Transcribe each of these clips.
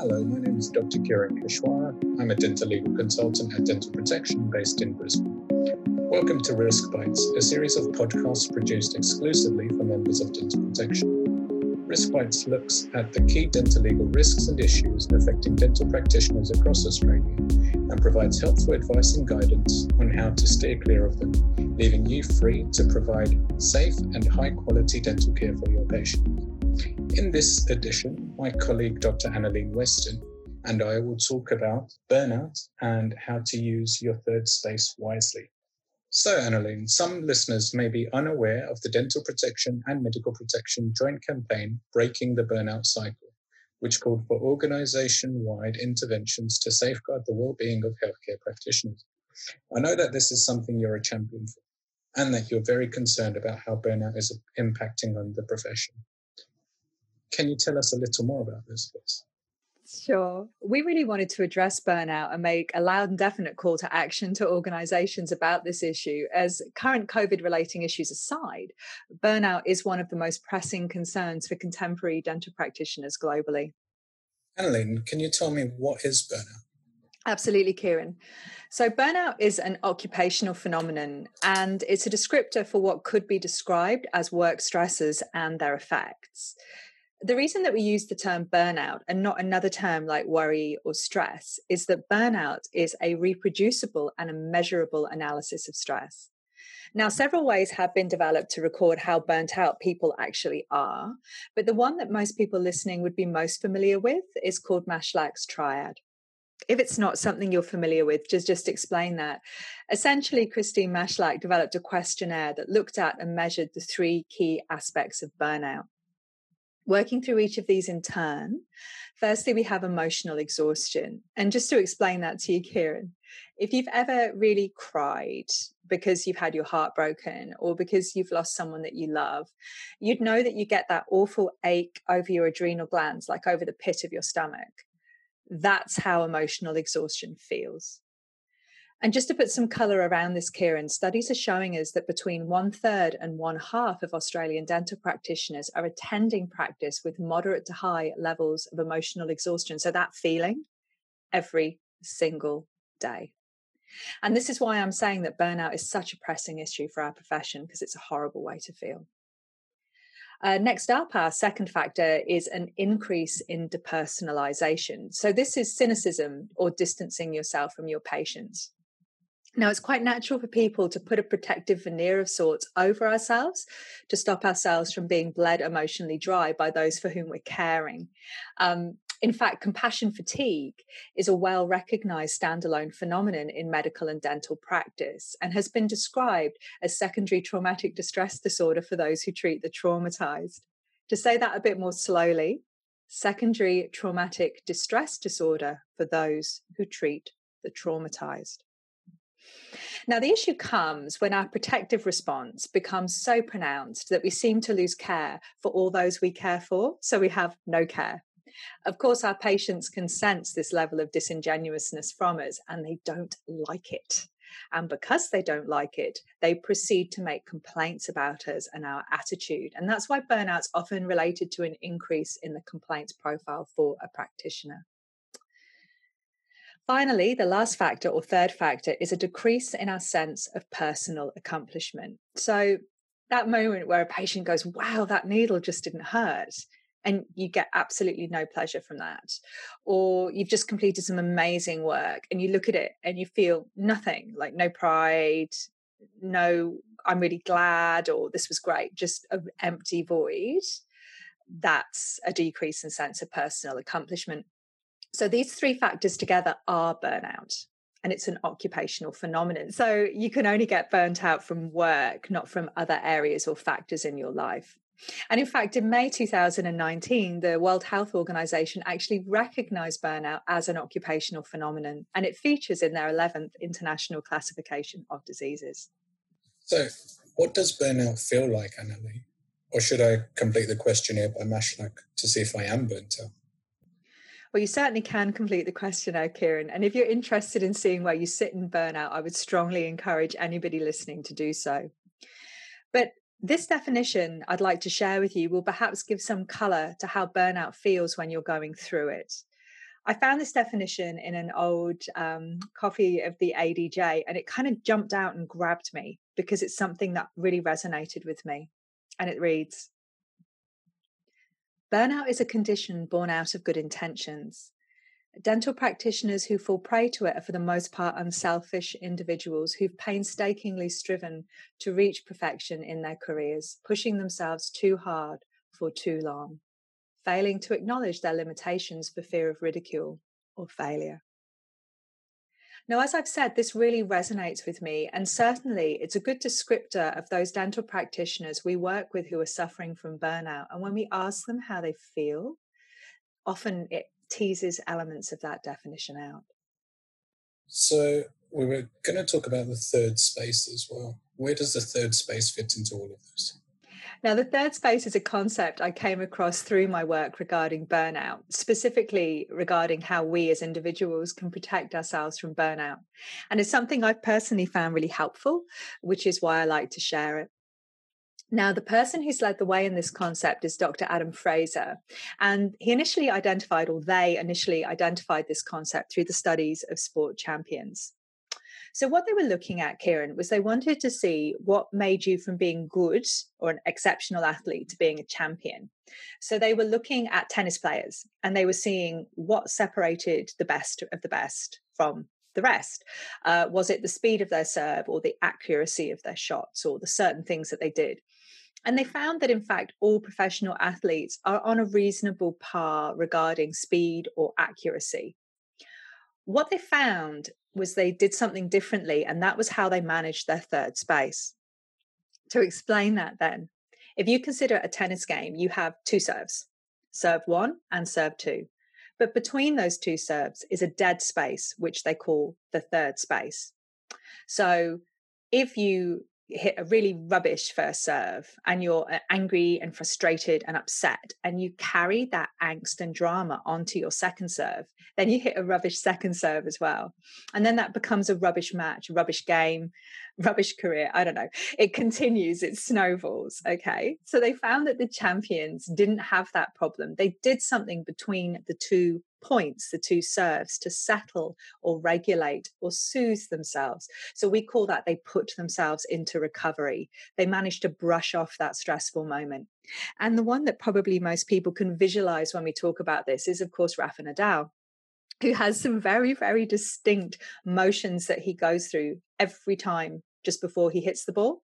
Hello, my name is Dr. Kiran Keshwara. I'm a dental legal consultant at Dental Protection based in Brisbane. Welcome to Risk Bites, a series of podcasts produced exclusively for members of Dental Protection. Risk Bites looks at the key dental legal risks and issues affecting dental practitioners across Australia and provides helpful advice and guidance on how to steer clear of them, leaving you free to provide safe and high quality dental care for your patients. In this edition, my colleague Dr. Annalene Weston and I will talk about burnout and how to use your third space wisely. So, Annalene, some listeners may be unaware of the Dental Protection and Medical Protection joint campaign, Breaking the Burnout Cycle, which called for organization wide interventions to safeguard the well being of healthcare practitioners. I know that this is something you're a champion for and that you're very concerned about how burnout is impacting on the profession. Can you tell us a little more about this, please? Sure. We really wanted to address burnout and make a loud and definite call to action to organizations about this issue. As current COVID relating issues aside, burnout is one of the most pressing concerns for contemporary dental practitioners globally. Annalene, can you tell me what is burnout? Absolutely, Kieran. So, burnout is an occupational phenomenon and it's a descriptor for what could be described as work stresses and their effects the reason that we use the term burnout and not another term like worry or stress is that burnout is a reproducible and a measurable analysis of stress. Now, several ways have been developed to record how burnt out people actually are, but the one that most people listening would be most familiar with is called Maslach's triad. If it's not something you're familiar with, just, just explain that. Essentially, Christine Maslach developed a questionnaire that looked at and measured the three key aspects of burnout working through each of these in turn. Firstly, we have emotional exhaustion. And just to explain that to you, Kieran, if you've ever really cried because you've had your heart broken or because you've lost someone that you love, you'd know that you get that awful ache over your adrenal glands, like over the pit of your stomach. That's how emotional exhaustion feels. And just to put some colour around this, Kieran, studies are showing us that between one third and one half of Australian dental practitioners are attending practice with moderate to high levels of emotional exhaustion. So that feeling every single day. And this is why I'm saying that burnout is such a pressing issue for our profession because it's a horrible way to feel. Uh, next up, our second factor is an increase in depersonalization. So, this is cynicism or distancing yourself from your patients. Now, it's quite natural for people to put a protective veneer of sorts over ourselves to stop ourselves from being bled emotionally dry by those for whom we're caring. Um, in fact, compassion fatigue is a well recognized standalone phenomenon in medical and dental practice and has been described as secondary traumatic distress disorder for those who treat the traumatized. To say that a bit more slowly, secondary traumatic distress disorder for those who treat the traumatized. Now, the issue comes when our protective response becomes so pronounced that we seem to lose care for all those we care for, so we have no care. Of course, our patients can sense this level of disingenuousness from us and they don't like it. And because they don't like it, they proceed to make complaints about us and our attitude. And that's why burnout's often related to an increase in the complaints profile for a practitioner. Finally, the last factor or third factor is a decrease in our sense of personal accomplishment. So, that moment where a patient goes, Wow, that needle just didn't hurt. And you get absolutely no pleasure from that. Or you've just completed some amazing work and you look at it and you feel nothing like no pride, no, I'm really glad, or this was great, just an empty void. That's a decrease in sense of personal accomplishment. So these three factors together are burnout. And it's an occupational phenomenon. So you can only get burnt out from work, not from other areas or factors in your life. And in fact, in May 2019, the World Health Organization actually recognized burnout as an occupational phenomenon, and it features in their 11th International Classification of Diseases. So, what does burnout feel like, Annalie? Or should I complete the questionnaire by Maslach to see if I am burnt out? Well, you certainly can complete the questionnaire, Kieran. And if you're interested in seeing where you sit in burnout, I would strongly encourage anybody listening to do so. But this definition I'd like to share with you will perhaps give some color to how burnout feels when you're going through it. I found this definition in an old um, copy of the ADJ, and it kind of jumped out and grabbed me because it's something that really resonated with me. And it reads Burnout is a condition born out of good intentions. Dental practitioners who fall prey to it are, for the most part, unselfish individuals who've painstakingly striven to reach perfection in their careers, pushing themselves too hard for too long failing to acknowledge their limitations for fear of ridicule or failure. Now, as I've said, this really resonates with me, and certainly it's a good descriptor of those dental practitioners we work with who are suffering from burnout. And when we ask them how they feel, often it teases elements of that definition out. So, we were going to talk about the third space as well. Where does the third space fit into all of this? Now, the third space is a concept I came across through my work regarding burnout, specifically regarding how we as individuals can protect ourselves from burnout. And it's something I've personally found really helpful, which is why I like to share it. Now, the person who's led the way in this concept is Dr. Adam Fraser. And he initially identified, or they initially identified this concept through the studies of sport champions. So, what they were looking at, Kieran, was they wanted to see what made you from being good or an exceptional athlete to being a champion. So, they were looking at tennis players and they were seeing what separated the best of the best from the rest. Uh, was it the speed of their serve or the accuracy of their shots or the certain things that they did? And they found that, in fact, all professional athletes are on a reasonable par regarding speed or accuracy. What they found was they did something differently, and that was how they managed their third space. To explain that, then, if you consider a tennis game, you have two serves serve one and serve two. But between those two serves is a dead space, which they call the third space. So if you hit a really rubbish first serve and you're uh, angry and frustrated and upset and you carry that angst and drama onto your second serve then you hit a rubbish second serve as well. And then that becomes a rubbish match rubbish game rubbish career i don't know. It continues it snowballs okay? So they found that the champions didn't have that problem. They did something between the two points, the two serves, to settle or regulate or soothe themselves. So we call that they put themselves into recovery. They manage to brush off that stressful moment. And the one that probably most people can visualize when we talk about this is, of course, Rafa Nadal who has some very, very distinct motions that he goes through every time just before he hits the ball.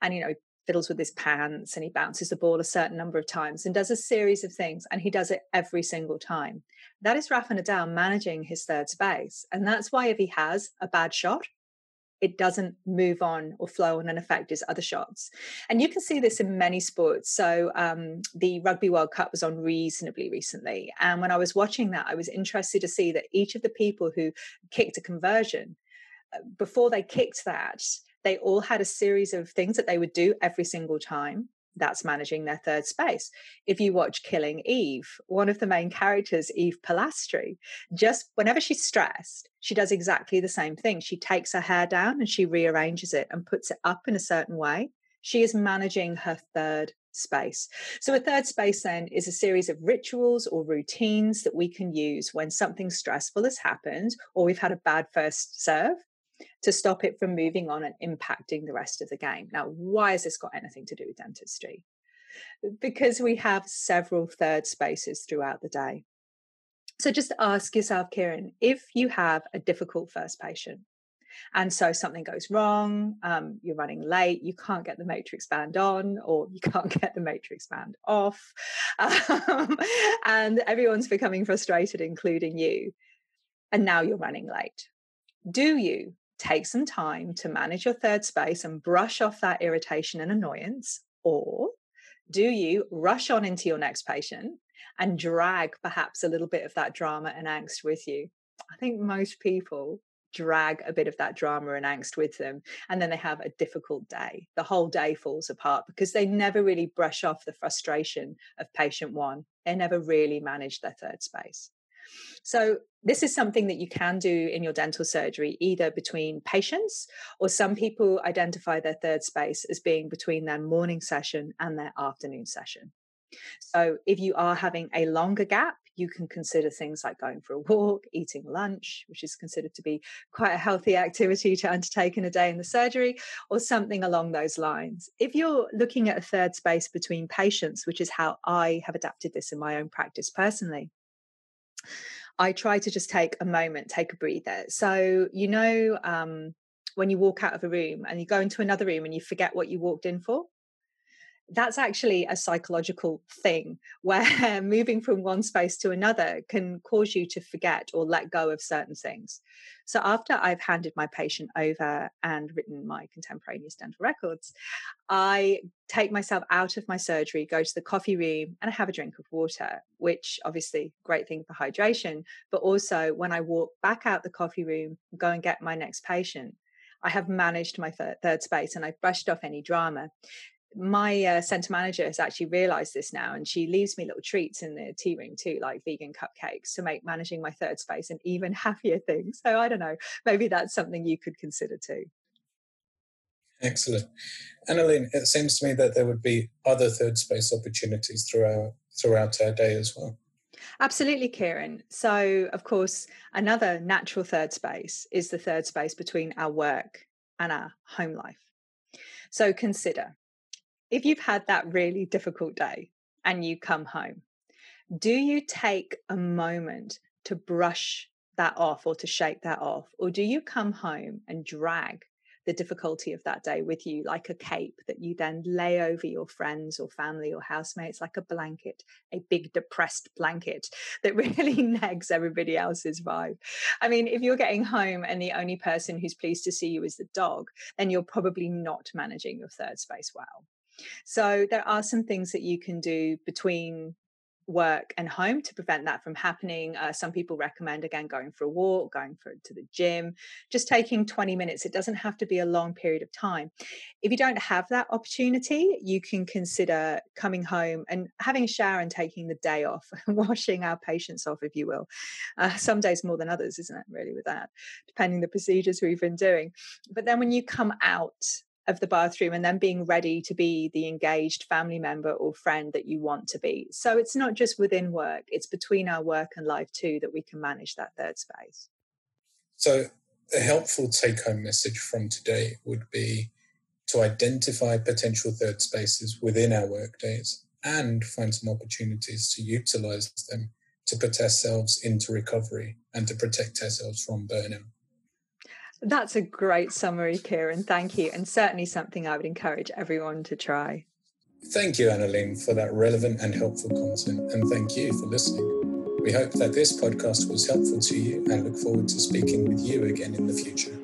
And, you know, fiddles with his pants and he bounces the ball a certain number of times and does a series of things and he does it every single time. That is Rafa Nadal managing his third space. And that's why if he has a bad shot, it doesn't move on or flow on and affect his other shots. And you can see this in many sports. So um, the Rugby World Cup was on reasonably recently. And when I was watching that, I was interested to see that each of the people who kicked a conversion, uh, before they kicked that, they all had a series of things that they would do every single time. That's managing their third space. If you watch Killing Eve, one of the main characters, Eve Polastri, just whenever she's stressed, she does exactly the same thing. She takes her hair down and she rearranges it and puts it up in a certain way. She is managing her third space. So, a third space then is a series of rituals or routines that we can use when something stressful has happened or we've had a bad first serve to stop it from moving on and impacting the rest of the game. Now, why has this got anything to do with dentistry? Because we have several third spaces throughout the day. So just ask yourself, Kieran, if you have a difficult first patient, and so something goes wrong, um, you're running late, you can't get the matrix band on, or you can't get the matrix band off, um, and everyone's becoming frustrated, including you, and now you're running late. Do you take some time to manage your third space and brush off that irritation and annoyance? Or do you rush on into your next patient and drag perhaps a little bit of that drama and angst with you? I think most people drag a bit of that drama and angst with them and then they have a difficult day the whole day falls apart because they never really brush off the frustration of patient one they never really manage their third space so, this is something that you can do in your dental surgery, either between patients or some people identify their third space as being between their morning session and their afternoon session. So, if you are having a longer gap, you can consider things like going for a walk, eating lunch, which is considered to be quite a healthy activity to undertake in a day in the surgery, or something along those lines. If you're looking at a third space between patients, which is how I have adapted this in my own practice personally, I try to just take a moment, take a breather. So, you know, um, when you walk out of a room and you go into another room and you forget what you walked in for, that's actually a psychological thing where moving from one space to another can cause you to forget or let go of certain things. So, after I've handed my patient over and written my contemporaneous dental records, I take myself out of my surgery, go to the coffee room, and I have a drink of water, which obviously great thing for hydration. But also, when I walk back out the coffee room, go and get my next patient, I have managed my third, third space and I've brushed off any drama my uh, center manager has actually realized this now and she leaves me little treats in the tea room too like vegan cupcakes to make managing my third space an even happier thing so i don't know maybe that's something you could consider too excellent annalene it seems to me that there would be other third space opportunities throughout throughout our day as well Absolutely, Kieran. So, of course, another natural third space is the third space between our work and our home life. So, consider if you've had that really difficult day and you come home, do you take a moment to brush that off or to shake that off? Or do you come home and drag the difficulty of that day with you like a cape that you then lay over your friends or family or housemates like a blanket, a big depressed blanket that really negs everybody else's vibe. I mean, if you're getting home and the only person who's pleased to see you is the dog, then you're probably not managing your third space well. So there are some things that you can do between work and home to prevent that from happening. Uh, some people recommend again going for a walk, going for to the gym, just taking 20 minutes. It doesn't have to be a long period of time. If you don't have that opportunity, you can consider coming home and having a shower and taking the day off, washing our patients off, if you will. Uh, some days more than others, isn't it? Really, with that, depending the procedures we've been doing. But then when you come out of the bathroom and then being ready to be the engaged family member or friend that you want to be. So it's not just within work, it's between our work and life too that we can manage that third space. So, a helpful take home message from today would be to identify potential third spaces within our work days and find some opportunities to utilize them to put ourselves into recovery and to protect ourselves from burnout. That's a great summary, Kieran. Thank you. And certainly something I would encourage everyone to try. Thank you, Annalene, for that relevant and helpful content. And thank you for listening. We hope that this podcast was helpful to you and look forward to speaking with you again in the future.